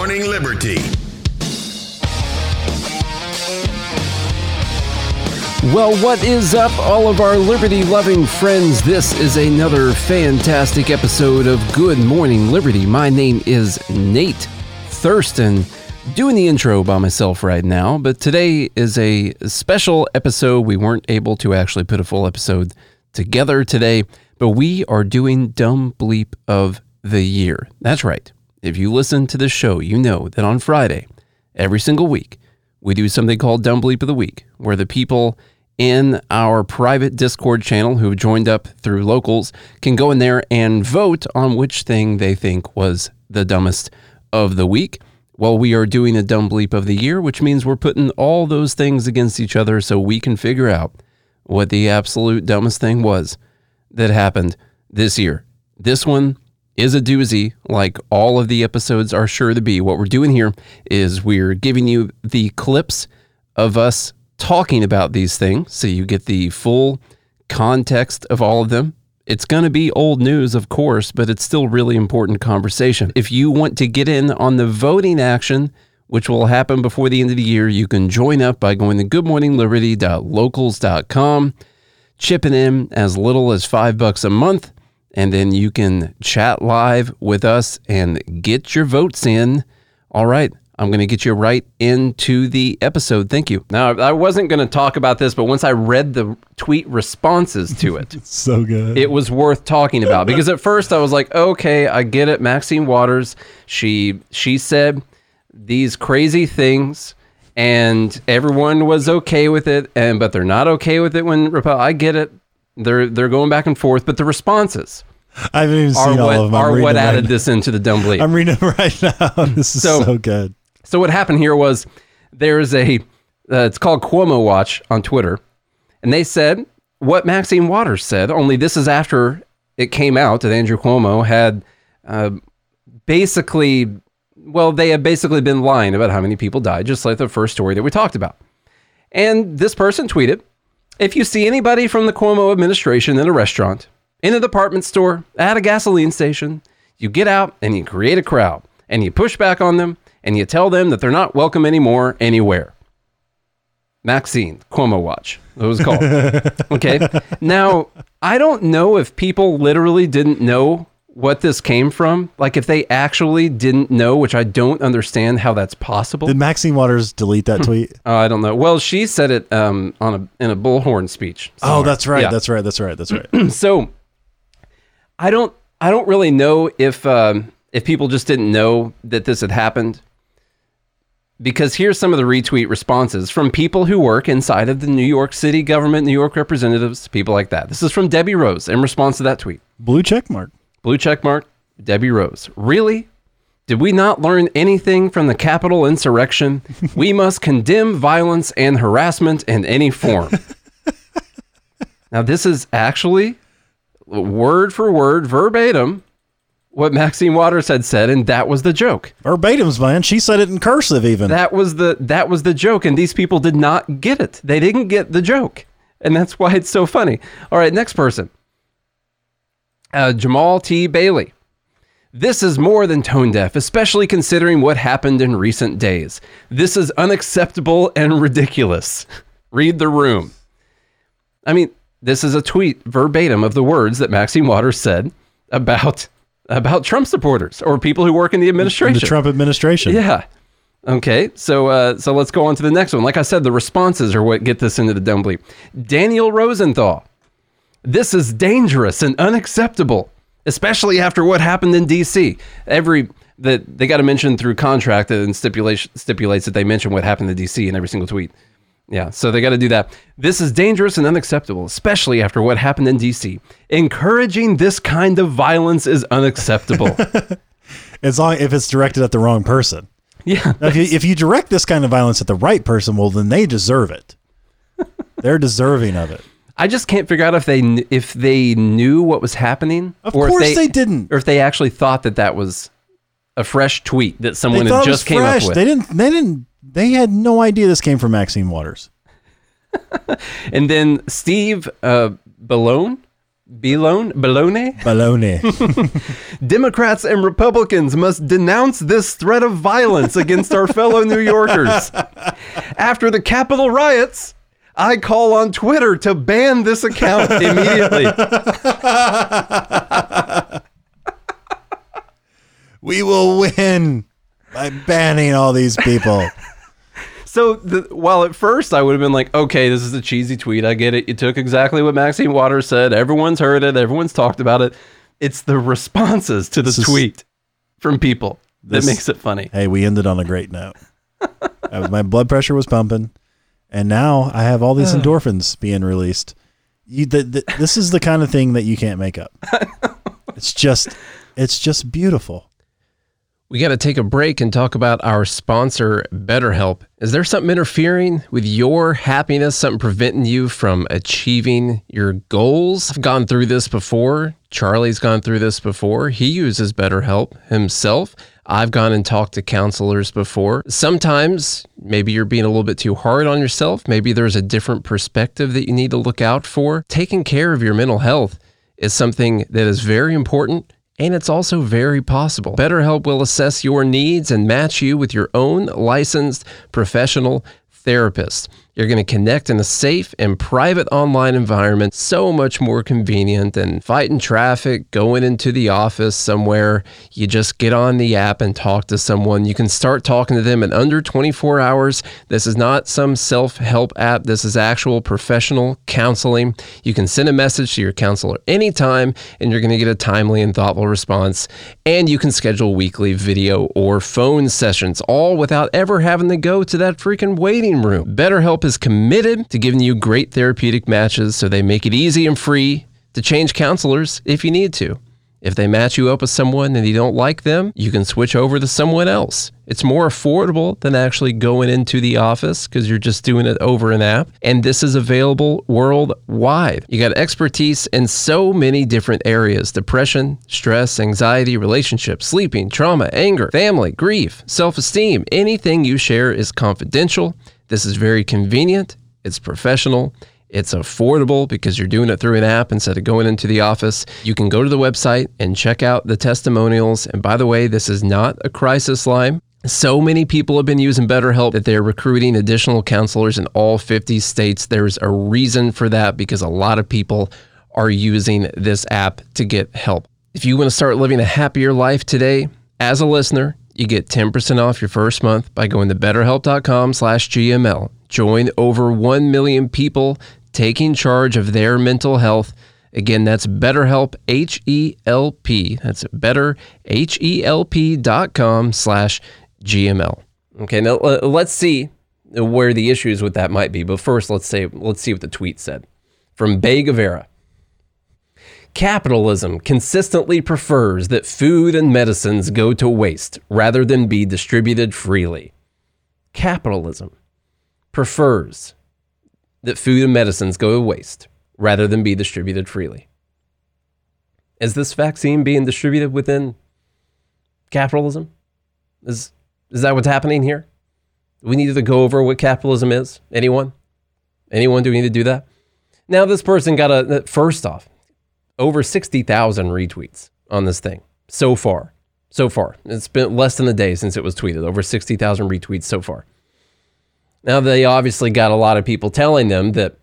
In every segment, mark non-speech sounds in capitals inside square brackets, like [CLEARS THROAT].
Morning Liberty. Well, what is up, all of our liberty loving friends? This is another fantastic episode of Good Morning Liberty. My name is Nate Thurston, doing the intro by myself right now, but today is a special episode. We weren't able to actually put a full episode together today, but we are doing Dumb Bleep of the Year. That's right. If you listen to this show, you know that on Friday, every single week, we do something called Dumb Bleep of the Week, where the people in our private Discord channel who joined up through locals can go in there and vote on which thing they think was the dumbest of the week. Well, we are doing a dumb bleep of the year, which means we're putting all those things against each other so we can figure out what the absolute dumbest thing was that happened this year. This one is a doozy, like all of the episodes are sure to be. What we're doing here is we're giving you the clips of us talking about these things so you get the full context of all of them. It's going to be old news, of course, but it's still really important conversation. If you want to get in on the voting action, which will happen before the end of the year, you can join up by going to goodmorningliberty.locals.com, chipping in as little as five bucks a month, and then you can chat live with us and get your votes in. All right, I'm going to get you right into the episode. Thank you. Now, I wasn't going to talk about this, but once I read the tweet responses to it, [LAUGHS] So good. it was worth talking about because at first I was like, okay, I get it. Maxine Waters, she she said these crazy things and everyone was okay with it and but they're not okay with it when Repo- I get it. They're they're going back and forth, but the responses I haven't even are seen all what of them. I'm are what added right this into the dumb. I'm reading them [LAUGHS] right now. [LAUGHS] This is So- so, good. So what happened here was there's a uh, it's called Cuomo Watch on Twitter, and they said what Maxine Waters said. Only this is after it came out that Andrew Cuomo had uh, basically, well, they had basically been lying about how many people died, just like the first story that we talked about. And this person tweeted, "If you see anybody from the Cuomo administration in a restaurant, in a department store, at a gasoline station, you get out and you create a crowd, and you push back on them." and you tell them that they're not welcome anymore anywhere. Maxine, Cuomo Watch, it was called. [LAUGHS] okay. Now, I don't know if people literally didn't know what this came from. Like, if they actually didn't know, which I don't understand how that's possible. Did Maxine Waters delete that tweet? Uh, I don't know. Well, she said it um, on a in a bullhorn speech. oh, that's right. Yeah. That's right. That's right. That's right. [CLEARS THROAT] so I don't I don't really know if um, if people just didn't know that this had happened. Because here's some of the retweet responses from people who work inside of the New York City government, New York representatives, people like that. This is from Debi Rose in response to that tweet. Blue check mark. Blue check mark, Debi Rose. Really? Did we not learn anything from the Capitol insurrection? we [LAUGHS] must condemn violence and harassment in any form. [LAUGHS] now, this is actually word for word, verbatim, what Maxine Waters had said, and that was the joke. Verbatims, man. She said it in cursive even. That was the that was the joke, and these people did not get it. They didn't get the joke, and that's why it's so funny. All right, next person, uh, Jamaal T. Bailey. This is more than tone deaf, especially considering what happened in recent days. This is unacceptable and ridiculous. [LAUGHS] Read the room. I mean, this is a tweet verbatim of the words that Maxine Waters said about about Trump supporters or people who work in the in administration. the Trump administration. Yeah. Okay. So uh, so let's go on to the next one. Like I said, the responses are what get this into the dumb bleep. Daniel Rosenthal. This is dangerous and unacceptable, especially after what happened in D.C. Every that they got to mention through contract and stipulation stipulates that they mention what happened in D.C. in every single tweet. Yeah, so they got to do that. This is dangerous and unacceptable, especially after what happened in DC. Encouraging this kind of violence is unacceptable. [LAUGHS] As long if it's directed at the wrong person. yeah. If you, if you direct this kind of violence at the right person, well, then they deserve it. [LAUGHS] They're deserving of it. I just can't figure out if they kn- if they knew what was happening, Of or course if they didn't. or if they actually thought that that was a fresh tweet that They someone thought had it was just came fresh. up with. They didn't. They didn't. They had no idea this came from Maxine Waters. [LAUGHS] And then Steve uh, Ballone, Belone? Baloney? Baloney. [LAUGHS] Democrats and Republicans must denounce this threat of violence against our fellow New Yorkers. [LAUGHS] After the Capitol riots, I call on Twitter to ban this account [LAUGHS] immediately. we will win by banning all these people. [LAUGHS] So the, while at first I would have been like, okay, this is a cheesy tweet. I get it. You took exactly what Maxine Waters said. Everyone's heard it. Everyone's talked about it. It's the responses to the This is- tweet from people This- that makes it funny. hey, we ended on a great note. Was- [LAUGHS] uh, my blood pressure was pumping, and now I have all these endorphins being released. You, the, the, this is the kind of thing that you can't make up. [LAUGHS] It's just, it's just beautiful. We got to take a break and talk about our sponsor, BetterHelp. Is there something interfering with your happiness, something preventing you from achieving your goals? I've gone through this before. Charlie's gone through this before. He uses BetterHelp himself. I've gone and talked to counselors before. Sometimes maybe you're being a little bit too hard on yourself. Maybe there's a different perspective that you need to look out for. Taking care of your mental health is something that is very important and it's also very possible. BetterHelp will assess your needs and match you with your own licensed professional therapist. You're going to connect in a safe and private online environment, so much more convenient than fighting traffic, going into the office somewhere. You just get on the app and talk to someone. You can start talking to them in under 24 hours. This is not some self help app, this is actual professional counseling. You can send a message to your counselor anytime, and you're going to get a timely and thoughtful response. And you can schedule weekly video or phone sessions, all without ever having to go to that freaking waiting room. BetterHelp is committed to giving you great therapeutic matches, so they make it easy and free to change counselors if you need to. If they match you up with someone and you don't like them, you can switch over to someone else. It's more affordable than actually going into the office because you're just doing it over an app. And this is available worldwide. You got expertise in so many different areas depression, stress, anxiety, relationships, sleeping, trauma, anger, family, grief, self esteem. Anything you share is confidential. This is very convenient, it's professional. It's affordable because you're doing it through an app instead of going into the office. You can go to the website and check out the testimonials. And by the way, this is not a crisis line. So many people have been using BetterHelp that they're recruiting additional counselors in all 50 states. There's a reason for that because a lot of people are using this app to get help. If you want to start living a happier life today, as a listener, you get 10% off your first month by going to betterhelp.com slash GML. Join over 1 million people taking charge of their mental health. Again, that's BetterHelp, H-E-L-P. That's better, H-E-L-P dot com slash GML. Okay, now uh, let's see where the issues with that might be. But first, let's say let's see what the tweet said from Bay Guevara. Capitalism consistently prefers that food and medicines go to waste rather than be distributed freely. Capitalism prefers that food and medicines go to waste rather than be distributed freely. Is this vaccine being distributed within capitalism? Is, is that what's happening here? We need to go over what capitalism is. Anyone? Anyone? Do we need to do that? Now, this person got a, first off, over 60,000 retweets on this thing so far. So far. It's been less than a day since it was tweeted. Over 60,000 retweets so far. Now, they obviously got a lot of people telling them that,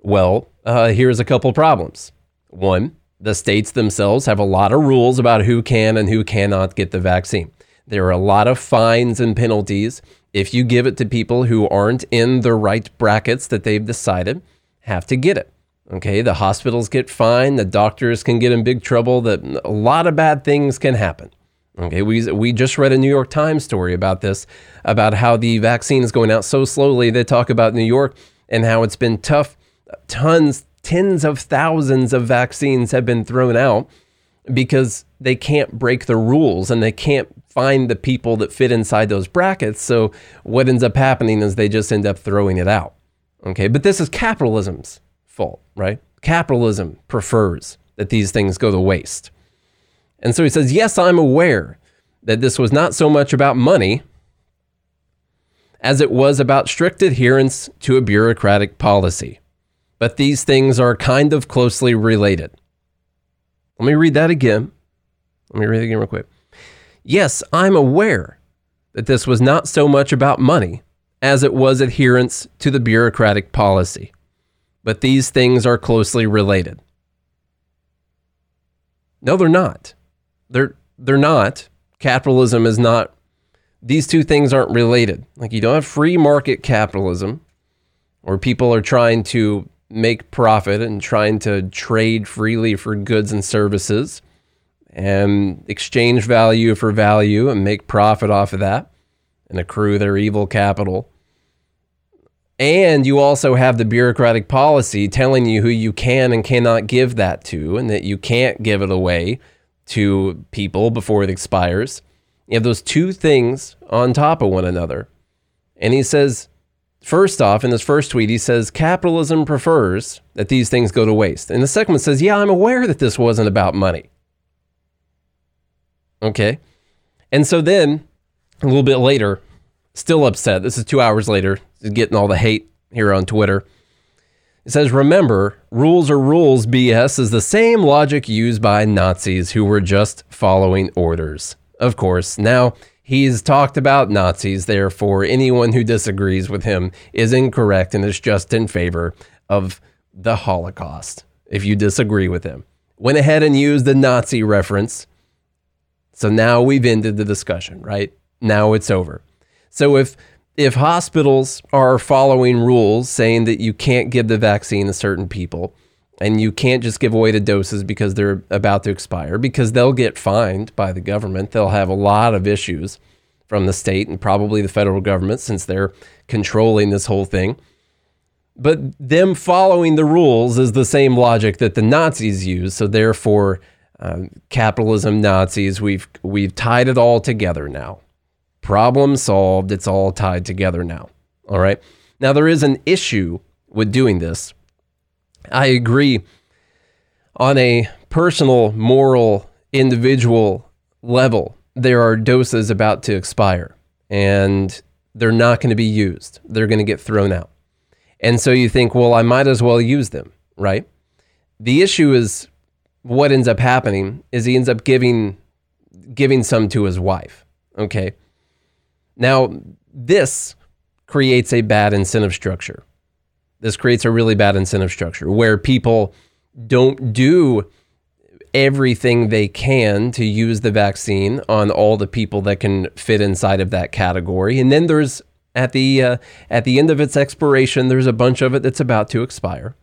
well, uh, here's a couple problems. One, the states themselves have a lot of rules about who can and who cannot get the vaccine. There are a lot of fines and penalties if you give it to people who aren't in the right brackets that they've decided have to get it. Okay, the hospitals get fined, the doctors can get in big trouble, that a lot of bad things can happen. Okay, we, we just read a New York Times story about this, about how the vaccine is going out so slowly. They talk about New York and how it's been tough. Tons, tens of thousands of vaccines have been thrown out because they can't break the rules and they can't find the people that fit inside those brackets. So what ends up happening is they just end up throwing it out. Okay, but this is capitalism's fault, right? Capitalism prefers that these things go to waste. And so he says, Yes, I'm aware that this was not so much about money as it was about strict adherence to a bureaucratic policy. But these things are kind of closely related. Let me read that again. Let me read it again real quick. Yes, I'm aware that this was not so much about money as it was adherence to the bureaucratic policy, but these things are closely related. No, they're not. They're they're not. Capitalism is not these two things aren't related. Like you don't have free market capitalism where people are trying to make profit and trying to trade freely for goods and services and exchange value for value and make profit off of that and accrue their evil capital. And you also have the bureaucratic policy telling you who you can and cannot give that to, and that you can't give it away to people before it expires. You have those two things on top of one another. And he says, first off, in this first tweet, he says, capitalism prefers that these things go to waste. And the second one says, yeah, I'm aware that this wasn't about money. Okay. And so then a little bit later, still upset. This is two hours later, getting all the hate here on Twitter. It says, Remember, rules are rules BS is the same logic used by Nazis who were just following orders. Of course, now he's talked about Nazis, therefore, anyone who disagrees with him is incorrect and is just in favor of the Holocaust. If you disagree with him, went ahead and used the Nazi reference. So now we've ended the discussion, right? Now it's over. So if if hospitals are following rules saying that you can't give the vaccine to certain people and you can't just give away the doses because they're about to expire because they'll get fined by the government. They'll have a lot of issues from the state and probably the federal government since they're controlling this whole thing. But them following the rules is the same logic that the Nazis use. So therefore, uh, capitalism, Nazis, we've we've tied it all together now. Problem solved. It's all tied together now. All right. Now, there is an issue with doing this. I agree on a personal, moral, individual level. There are doses about to expire and they're not going to be used. They're going to get thrown out. And so you think, well, I might as well use them, right? The issue is what ends up happening is he ends up giving giving some to his wife. Okay. Now, this creates a bad incentive structure. This creates a really bad incentive structure where people don't do everything they can to use the vaccine on all the people that can fit inside of that category. And then there's at the uh, at the end of its expiration, there's a bunch of it that's about to expire.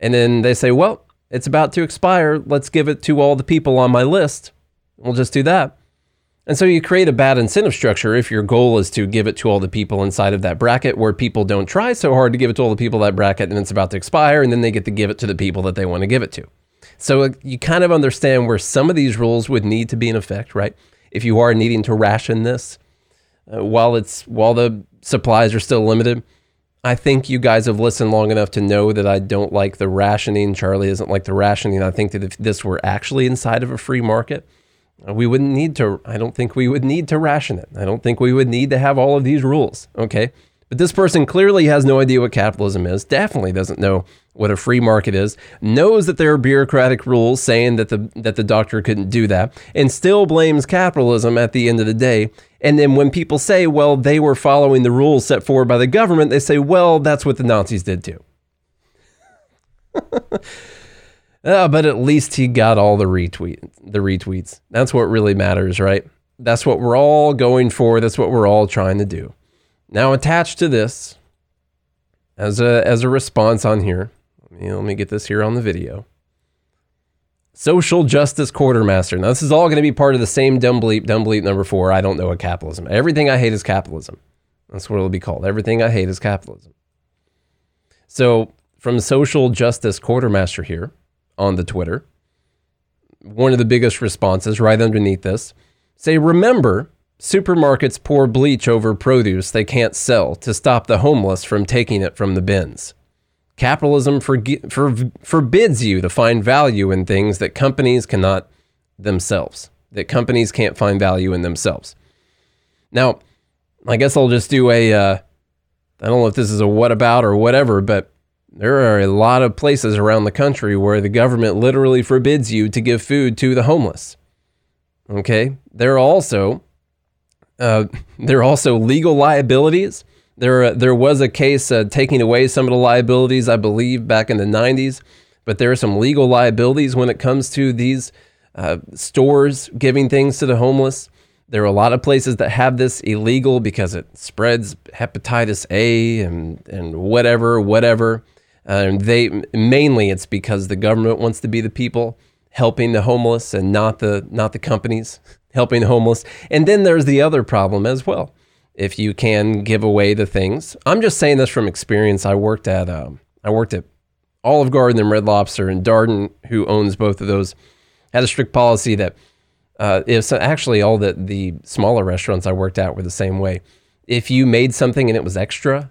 And then they say, "Well, it's about to expire. Let's give it to all the people on my list. We'll just do that." And so you create a bad incentive structure if your goal is to give it to all the people inside of that bracket where people don't try so hard to give it to all the people that bracket and it's about to expire and then they get to give it to the people that they want to give it to. So you kind of understand where some of these rules would need to be in effect, right? If you are needing to ration this uh, while it's while the supplies are still limited. I think you guys have listened long enough to know that I don't like the rationing. Charlie doesn't like the rationing. I think that if this were actually inside of a free market, Uh, we wouldn't need to, I don't think we would need to ration it. I don't think we would need to have all of these rules. Okay. But this person clearly has no idea what capitalism is, definitely doesn't know what a free market is, knows that there are bureaucratic rules saying that the that the doctor couldn't do that, and still blames capitalism at the end of the day. And then when people say, well, they were following the rules set forward by the government, they say, well, that's what the Nazis did too. [LAUGHS] Uh, but at least he got all the retweet the retweets. That's what really matters, right? That's what we're all going for. That's what we're all trying to do. Now, attached to this, as a as a response on here, let me, let me get this here on the video. Social justice quartermaster. Now, this is all going to be part of the same dumb bleep, dumb bleep number four. I don't know what capitalism. Everything I hate is capitalism. That's what it'll be called. Everything I hate is capitalism. So, from social justice quartermaster here, on the Twitter. One of the biggest responses right underneath this say, Remember, supermarkets pour bleach over produce they can't sell to stop the homeless from taking it from the bins. Capitalism for, for, forbids you to find value in things that companies cannot themselves, that companies can't find value in themselves. Now, I guess I'll just do a. Uh, I don't know if this is a what about or whatever, but there are a lot of places around the country where the government literally forbids you to give food to the homeless. Okay, there are also uh, [LAUGHS] there are also legal liabilities. There there was a case uh, taking away some of the liabilities, I believe, back in the '90s. But there are some legal liabilities when it comes to these uh, stores giving things to the homeless. There are a lot of places that have this illegal because it spreads hepatitis A and and whatever whatever. Uh, they mainly it's because the government wants to be the people helping the homeless and not the not the companies [LAUGHS] helping the homeless. And then there's the other problem as well. If you can give away the things, I'm just saying this from experience. I worked at um, I worked at Olive Garden and Red Lobster, and Darden, who owns both of those, had a strict policy that uh, if actually all the the smaller restaurants I worked at were the same way. If you made something and it was extra,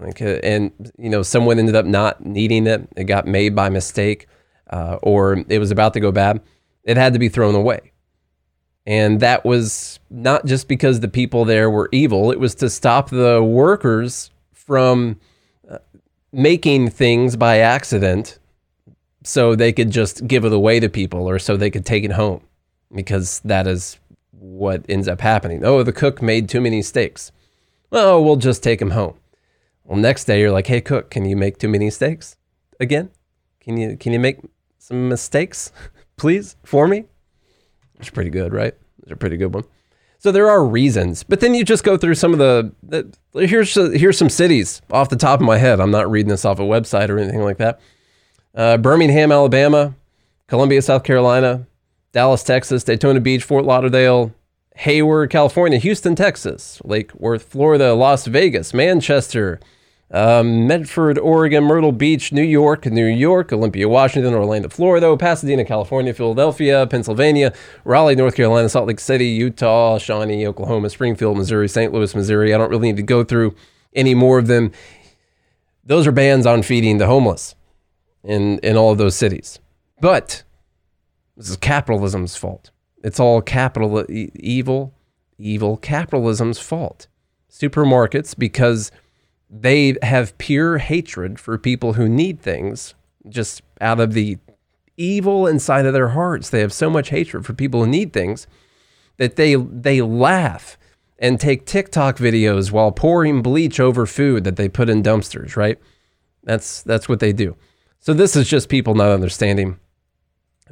like, uh, and you know, someone ended up not needing it. It got made by mistake, uh, or it was about to go bad. It had to be thrown away, and that was not just because the people there were evil. It was to stop the workers from uh, making things by accident, so they could just give it away to people, or so they could take it home, because that is what ends up happening. Oh, the cook made too many steaks. Well, we'll just take them home well, next day you're like, "Hey, cook, can you make too many steaks again? Can you can you make some mistakes, [LAUGHS] please, for me?" It's pretty good, right? It's a pretty good one. So there are reasons, but then you just go through some of the, the here's here's some cities off the top of my head. I'm not reading this off a website or anything like that. Uh, Birmingham, Alabama, Columbia, South Carolina, Dallas, Texas, Daytona Beach, Fort Lauderdale, Hayward, California, Houston, Texas, Lake Worth, Florida, Las Vegas, Manchester, um, Medford, Oregon, Myrtle Beach, New York, New York, Olympia, Washington, Orlando, Florida, Pasadena, California, Philadelphia, Pennsylvania, Raleigh, North Carolina, Salt Lake City, Utah, Shawnee, Oklahoma, Springfield, Missouri, St. Louis, Missouri. I don't really need to go through any more of them. Those are bans on feeding the homeless in, in all of those cities. But this is capitalism's fault. It's all capital evil, evil capitalism's fault. Supermarkets because they have pure hatred for people who need things just out of the evil inside of their hearts. They have so much hatred for people who need things that they they laugh and take TikTok videos while pouring bleach over food that they put in dumpsters, right? That's that's what they do. So this is just people not understanding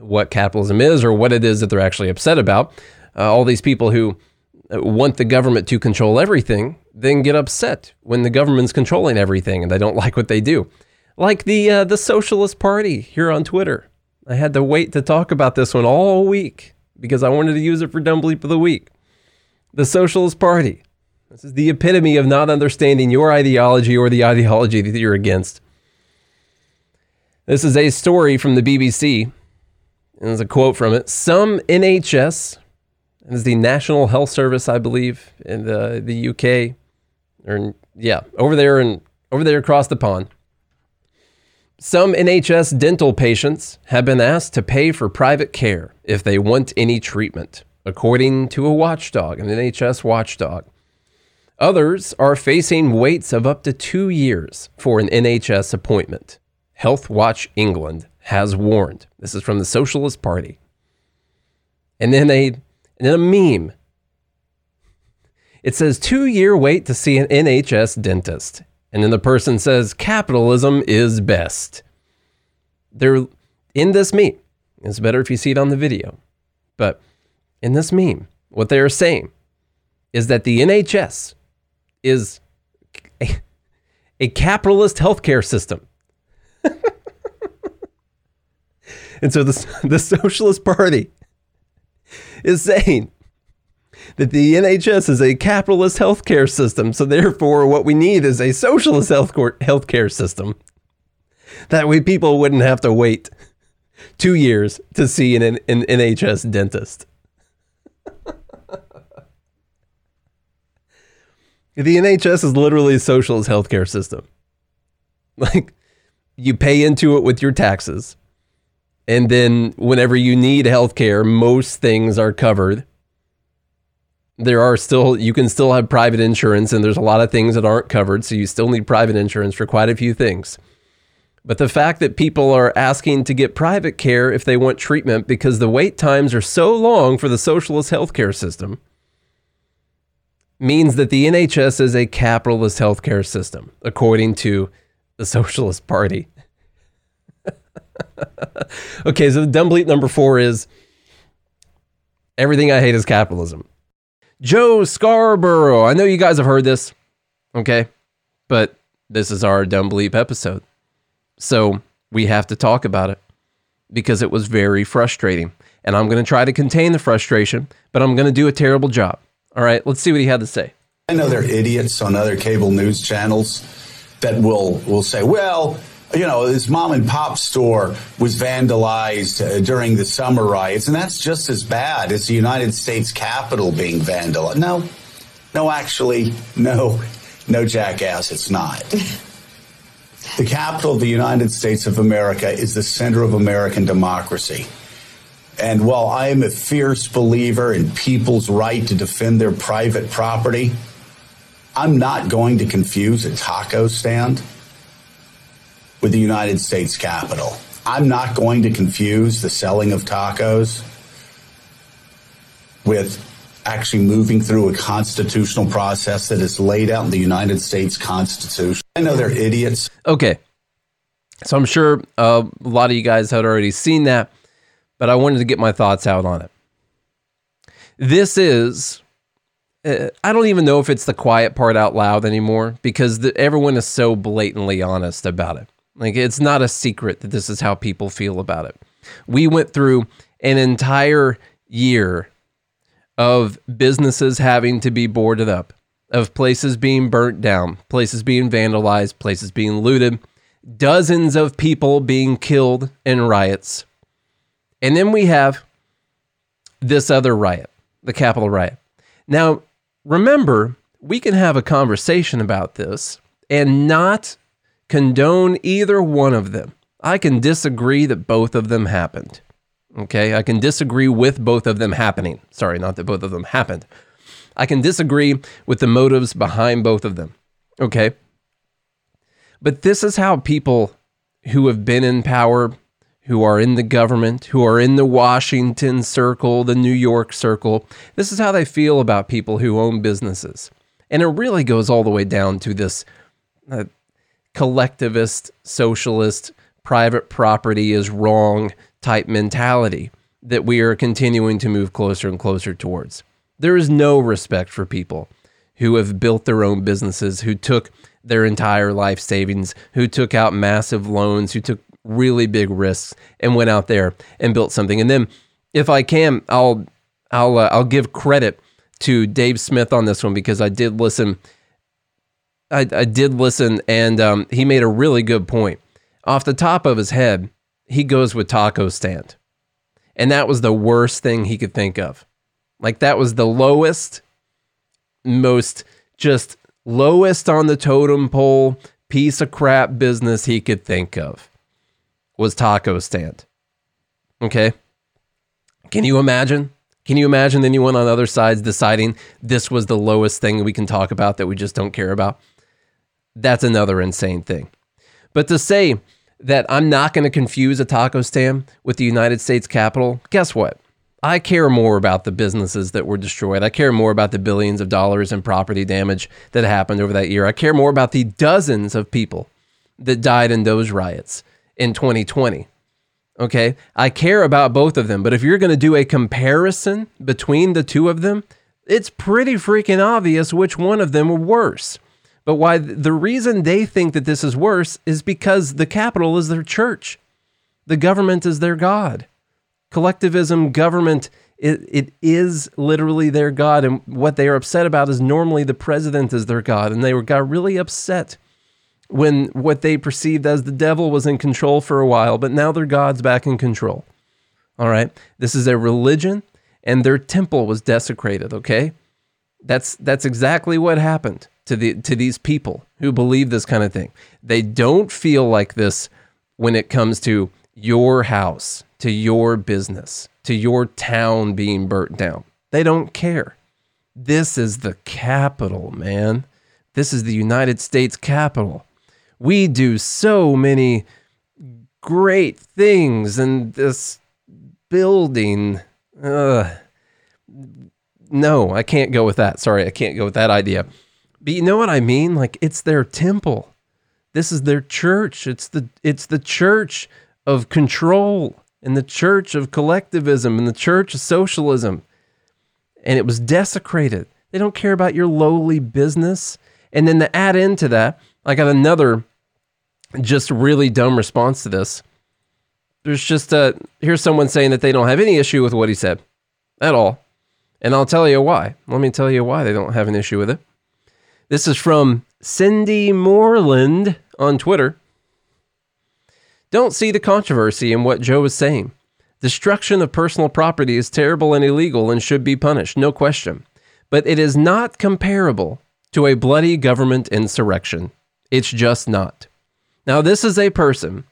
what capitalism is or what it is that they're actually upset about. Uh, all these people who uh, want the government to control everything then get upset when the government's controlling everything and they don't [LAUGHS] like what they do. Like the uh, the Socialist Party here on Twitter. I had to wait to talk about this one all week because I wanted to use it for Dumb Bleep of the Week. The Socialist Party. This is the epitome of not understanding your ideology or the ideology that you're against. This is a story from the BBC and there's a quote from it. Some NHS, is the National Health Service, I believe, in the, the UK, or yeah, over there and over there across the pond. Some NHS dental patients have been asked to pay for private care if they want any treatment, according to a watchdog, an NHS watchdog. Others are facing waits of up to two years for an NHS appointment. Healthwatch England has warned. This is from the Socialist Party. And then a, and then a meme. It says two year wait to see an NHS dentist. And then the person says capitalism is best. They're in this meme. It's better if you see it on the video. But in this meme, what they are saying is that the NHS is a, [LAUGHS] a capitalist healthcare system. And so the, [LAUGHS] the Socialist Party is saying that the NHS is a capitalist healthcare system. So therefore, what we need is a socialist health healthcare system. That way, people wouldn't have to wait two years to see an, an NHS dentist. [LAUGHS] the NHS is literally a socialist healthcare system. Like, you pay into it with your taxes. And then whenever you need healthcare, most things are covered. There are still, you can still have private insurance, and there's a lot of things that aren't covered. So you still need private insurance for quite a few things. But the fact that people are asking to get private care if they want treatment because the wait times are so long for the socialist healthcare system means that the NHS is a capitalist healthcare system, according to the [LAUGHS] Socialist Party. [LAUGHS] okay, so the dumb bleep number four is everything I hate is capitalism. Joe Scarborough. I know you guys have heard this, okay? But this is our dumb bleep episode. So we have to talk about it because it was very frustrating. And I'm going to try to contain the frustration, but I'm going to do a terrible job. All right, let's see what he had to say. I know there are idiots on other cable news channels that will will say, well, you know, this mom and pop store was vandalized uh, during the summer riots, and that's just as bad as the United States Capitol being vandalized. No, no, actually, no, no, jackass, it's not. [LAUGHS] the capital of the United States of America is the center of American democracy. And while I am a fierce believer in people's right to defend their private property, I'm not going to confuse a taco stand with the United States Capitol. I'm not going to confuse the selling of tacos with actually moving through a constitutional process that is laid out in the United States Constitution. I know they're idiots. Okay. So I'm sure uh, a lot of you guys had already seen that, but I wanted to get my thoughts out on it. This is, uh, I don't even know if it's the quiet part out loud anymore because the, everyone is so blatantly honest about it. Like it's not a secret that this is how people feel about it. We went through an entire year of businesses having to be boarded up, of places being burnt down, places being vandalized, places being looted, dozens of people being killed in riots. And then we have this other riot, the Capitol riot. Now, remember, we can have a conversation about this and not condone either one of them. I can disagree that both of them happened. Okay, I can disagree with both of them happening. Sorry, not that both of them happened. I can disagree with the motives behind both of them. Okay. But this is how people who have been in power, who are in the government, who are in the Washington circle, the New York circle, this is how they feel about people who own businesses. And it really goes all the way down to this uh, collectivist, socialist, private property is wrong type mentality that we are continuing to move closer and closer towards. There is no respect for people who have built their own businesses, who took their entire life savings, who took out massive loans, who took really big risks and went out there and built something. And then if I can, I'll I'll uh, I'll give credit to Dave Smith on this one because I did listen I, I did listen and um, he made a really good point. Off the top of his head, he goes with taco stand. And that was the worst thing he could think of. Like that was the lowest, most just lowest on the totem pole piece of crap business he could think of was taco stand. Okay? Can you imagine? Can you imagine anyone on other sides deciding this was the lowest thing we can talk about that we just don't care about? That's another insane thing. But to say that I'm not going to confuse a taco stand with the United States Capitol, guess what? I care more about the businesses that were destroyed. I care more about the billions of dollars in property damage that happened over that year. I care more about the dozens of people that died in those riots in 2020. Okay. I care about both of them. But if you're going to do a comparison between the two of them, it's pretty freaking obvious which one of them were worse. But why the reason they think that this is worse is because the Capitol is their church. The government is their God. Collectivism, government, it, it is literally their God. And what they are upset about is normally the president is their God. And they were, got really upset when what they perceived as the devil was in control for a while, but now their God's back in control. All right. This is a religion and their temple was desecrated. Okay. That's, that's exactly what happened to the to these people who believe this kind of thing. They don't feel like this when it comes to your house, to your business, to your town being burnt down. They don't care. This is the Capitol, man. This is the United States Capitol. We do so many great things and this building. Uh, no, I can't go with that. Sorry, I can't go with that idea. But you know what I mean? Like it's their temple. This is their church. It's the it's the church of control and the church of collectivism and the church of socialism. And it was desecrated. They don't care about your lowly business. And then to add into that, I got another just really dumb response to this. There's just a here's someone saying that they don't have any issue with what he said at all. And I'll tell you why. Let me tell you why they don't have an issue with it. This is from Cindy Moreland on Twitter. Don't see the controversy in what Joe is saying. Destruction of personal property is terrible and illegal and should be punished, no question. But it is not comparable to a bloody government insurrection. It's just not. Now, this is a person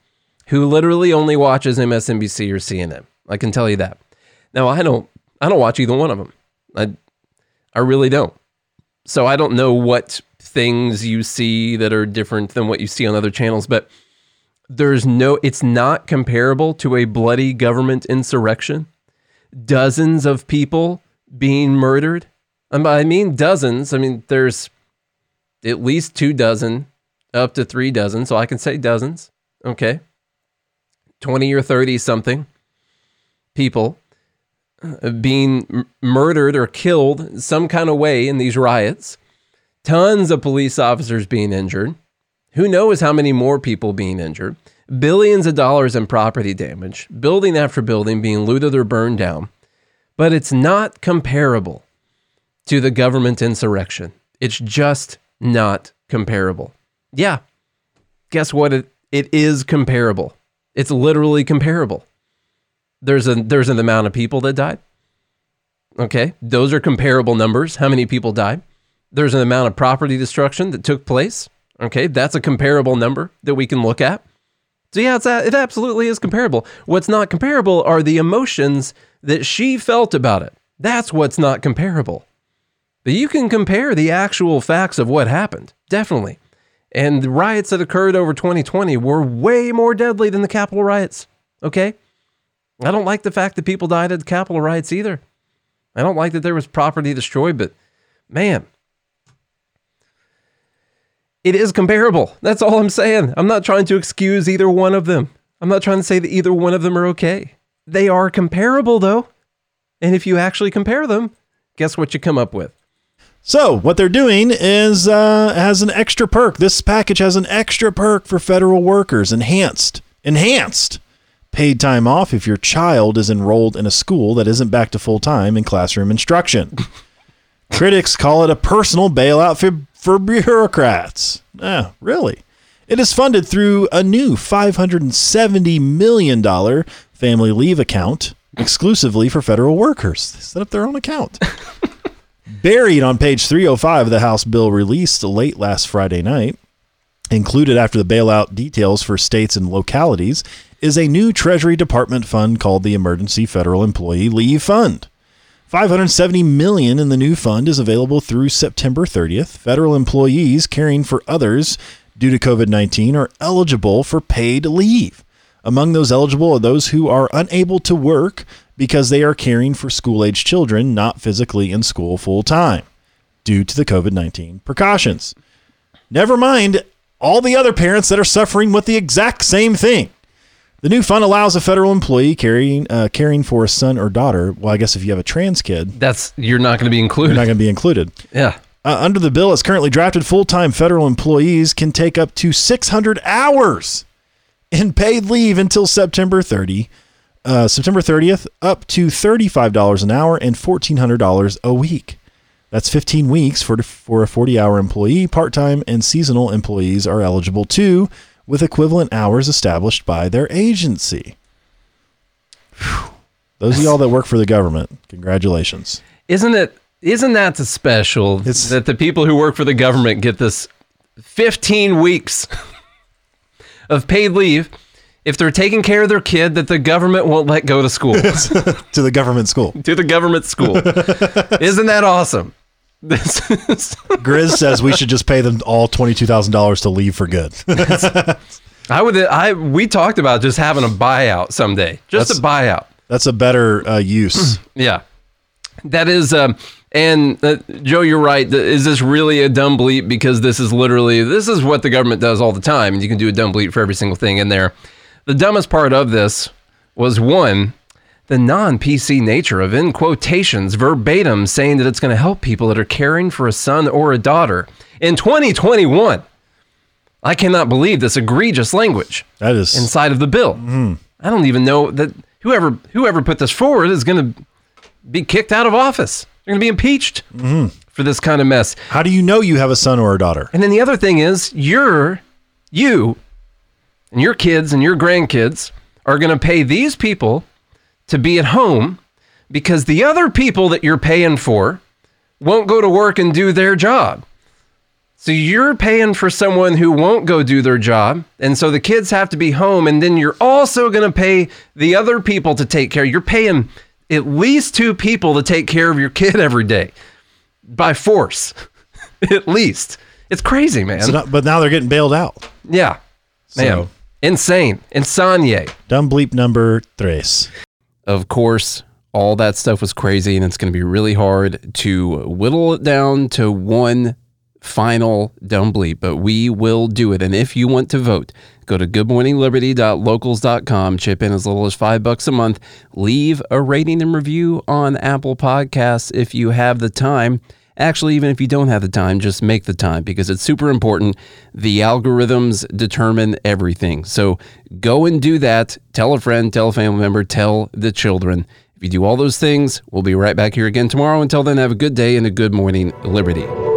who literally only watches MSNBC or CNN. I can tell you that. Now, I don't I don't watch either one of them. I I really don't. So I don't know what things you see that are different than what you see on other channels, but there's no it's not comparable to a bloody government insurrection. Dozens of people being murdered. Um, I mean dozens. I mean there's at least two dozen up to three dozen. So I can say dozens. Okay. 20 or 30 something people being m- murdered or killed some kind of way in these riots. Tons of police officers being injured. Who knows how many more people being injured? Billions of dollars in property damage, building after building being looted or burned down. But it's not comparable to the government insurrection. It's just not comparable. Yeah. Guess what? It, it is comparable. It's literally comparable. There's a there's an amount of people that died. Okay, those are comparable numbers. How many people died? There's an amount of property destruction that took place. Okay, that's a comparable number that we can look at. So yeah, it's it absolutely is comparable. What's not comparable are the emotions that she felt about it. That's what's not comparable. But you can compare the actual facts of what happened, definitely. And the riots that occurred over 2020 were way more deadly than the Capitol riots. Okay? I don't like the fact that people died at the Capitol riots either. I don't like that there was property destroyed, but man, it is comparable. That's all I'm saying. I'm not trying to excuse either one of them. I'm not trying to say that either one of them are okay. They are comparable, though. And if you actually compare them, guess what you come up with? So what they're doing is uh, has an extra perk. This package has an extra perk for federal workers. Enhanced, enhanced paid time off if your child is enrolled in a school that isn't back to full time in classroom instruction. [LAUGHS] Critics call it a personal bailout for, for bureaucrats. Ah, really? It is funded through a new $570 million family leave account exclusively for federal workers. They set up their own account. [LAUGHS] Buried on page 305 of the House bill released late last Friday night, included after the bailout details for states and localities, is a new Treasury Department fund called the Emergency Federal Employee Leave Fund. 570 million in the new fund is available through September 30th. Federal employees caring for others due to COVID-19 are eligible for paid leave. Among those eligible are those who are unable to work because they are caring for school age children not physically in school full time due to the COVID 19 precautions. Never mind all the other parents that are suffering with the exact same thing. The new fund allows a federal employee caring uh, caring for a son or daughter. Well, I guess if you have a trans kid, That's you're not going to be included. you're not going to be included. yeah. Uh, under the bill, as currently drafted, full time federal employees can take up to 600 hours in paid leave until September 30. Uh, September 30th, up to $35 an hour and $1,400 a week. That's 15 weeks for, for a 40 hour employee. Part time and seasonal employees are eligible too, with equivalent hours established by their agency. Whew. Those of y'all that work for the government, congratulations. Isn't it? Isn't that the special It's- that the people who work for the government get this 15 weeks [LAUGHS] of paid leave if they're taking care of their kid that the government won't let go to school [LAUGHS] to the government school. to the government school? [LAUGHS] Isn't that awesome? This is, Grizz says we should just pay them all twenty-two thousand dollars to leave for good. [LAUGHS] I would. I we talked about just having a buyout someday, just That's- a buyout. That's a better uh, use. [CLEARS THROAT] Yeah, that is. Um, and uh, Joe, you're right. Is this really a dumb bleep? Because this is literally this is what the government does all the time, and you can do a dumb bleep for every single thing in there. The dumbest part of this was one, the non-PC nature of in quotations verbatim saying that it's going to help people that are caring for a son or a daughter in 2021. I cannot believe this egregious language That is inside of the bill. Mm-hmm. I don't even know that whoever whoever put this forward is going to be kicked out of office. They're going to be impeached mm-hmm. for this kind of mess. How do you know you have a son or a daughter? And then the other thing is, you're you and your kids and your grandkids are going to pay these people to be at home because the other people that you're paying for won't go to work and do their job. So you're paying for someone who won't go do their job. And so the kids have to be home. And then you're also going to pay the other people to take care. You're paying at least two people to take care of your kid [LAUGHS] every day by force, [LAUGHS] at least. It's crazy, man. So not- but now they're getting bailed out. yeah. Man. Insane. Insanye. Dumb bleep number tres. Of course, all that stuff was crazy, and it's going to be really hard to whittle it down to one final dumb bleep, but we will do it. And if you want to vote, go to goodmorningliberty.locals.com, chip in as little as five bucks a month, leave a rating and review on Apple Podcasts if you have the time. Actually, even if you don't have the time, just make the time because it's super important. The algorithms determine everything. So go and do that. Tell a friend, tell a family member, tell the children. If you do all those things, we'll be right back here again tomorrow. Until then, have a good day and a good morning, Liberty.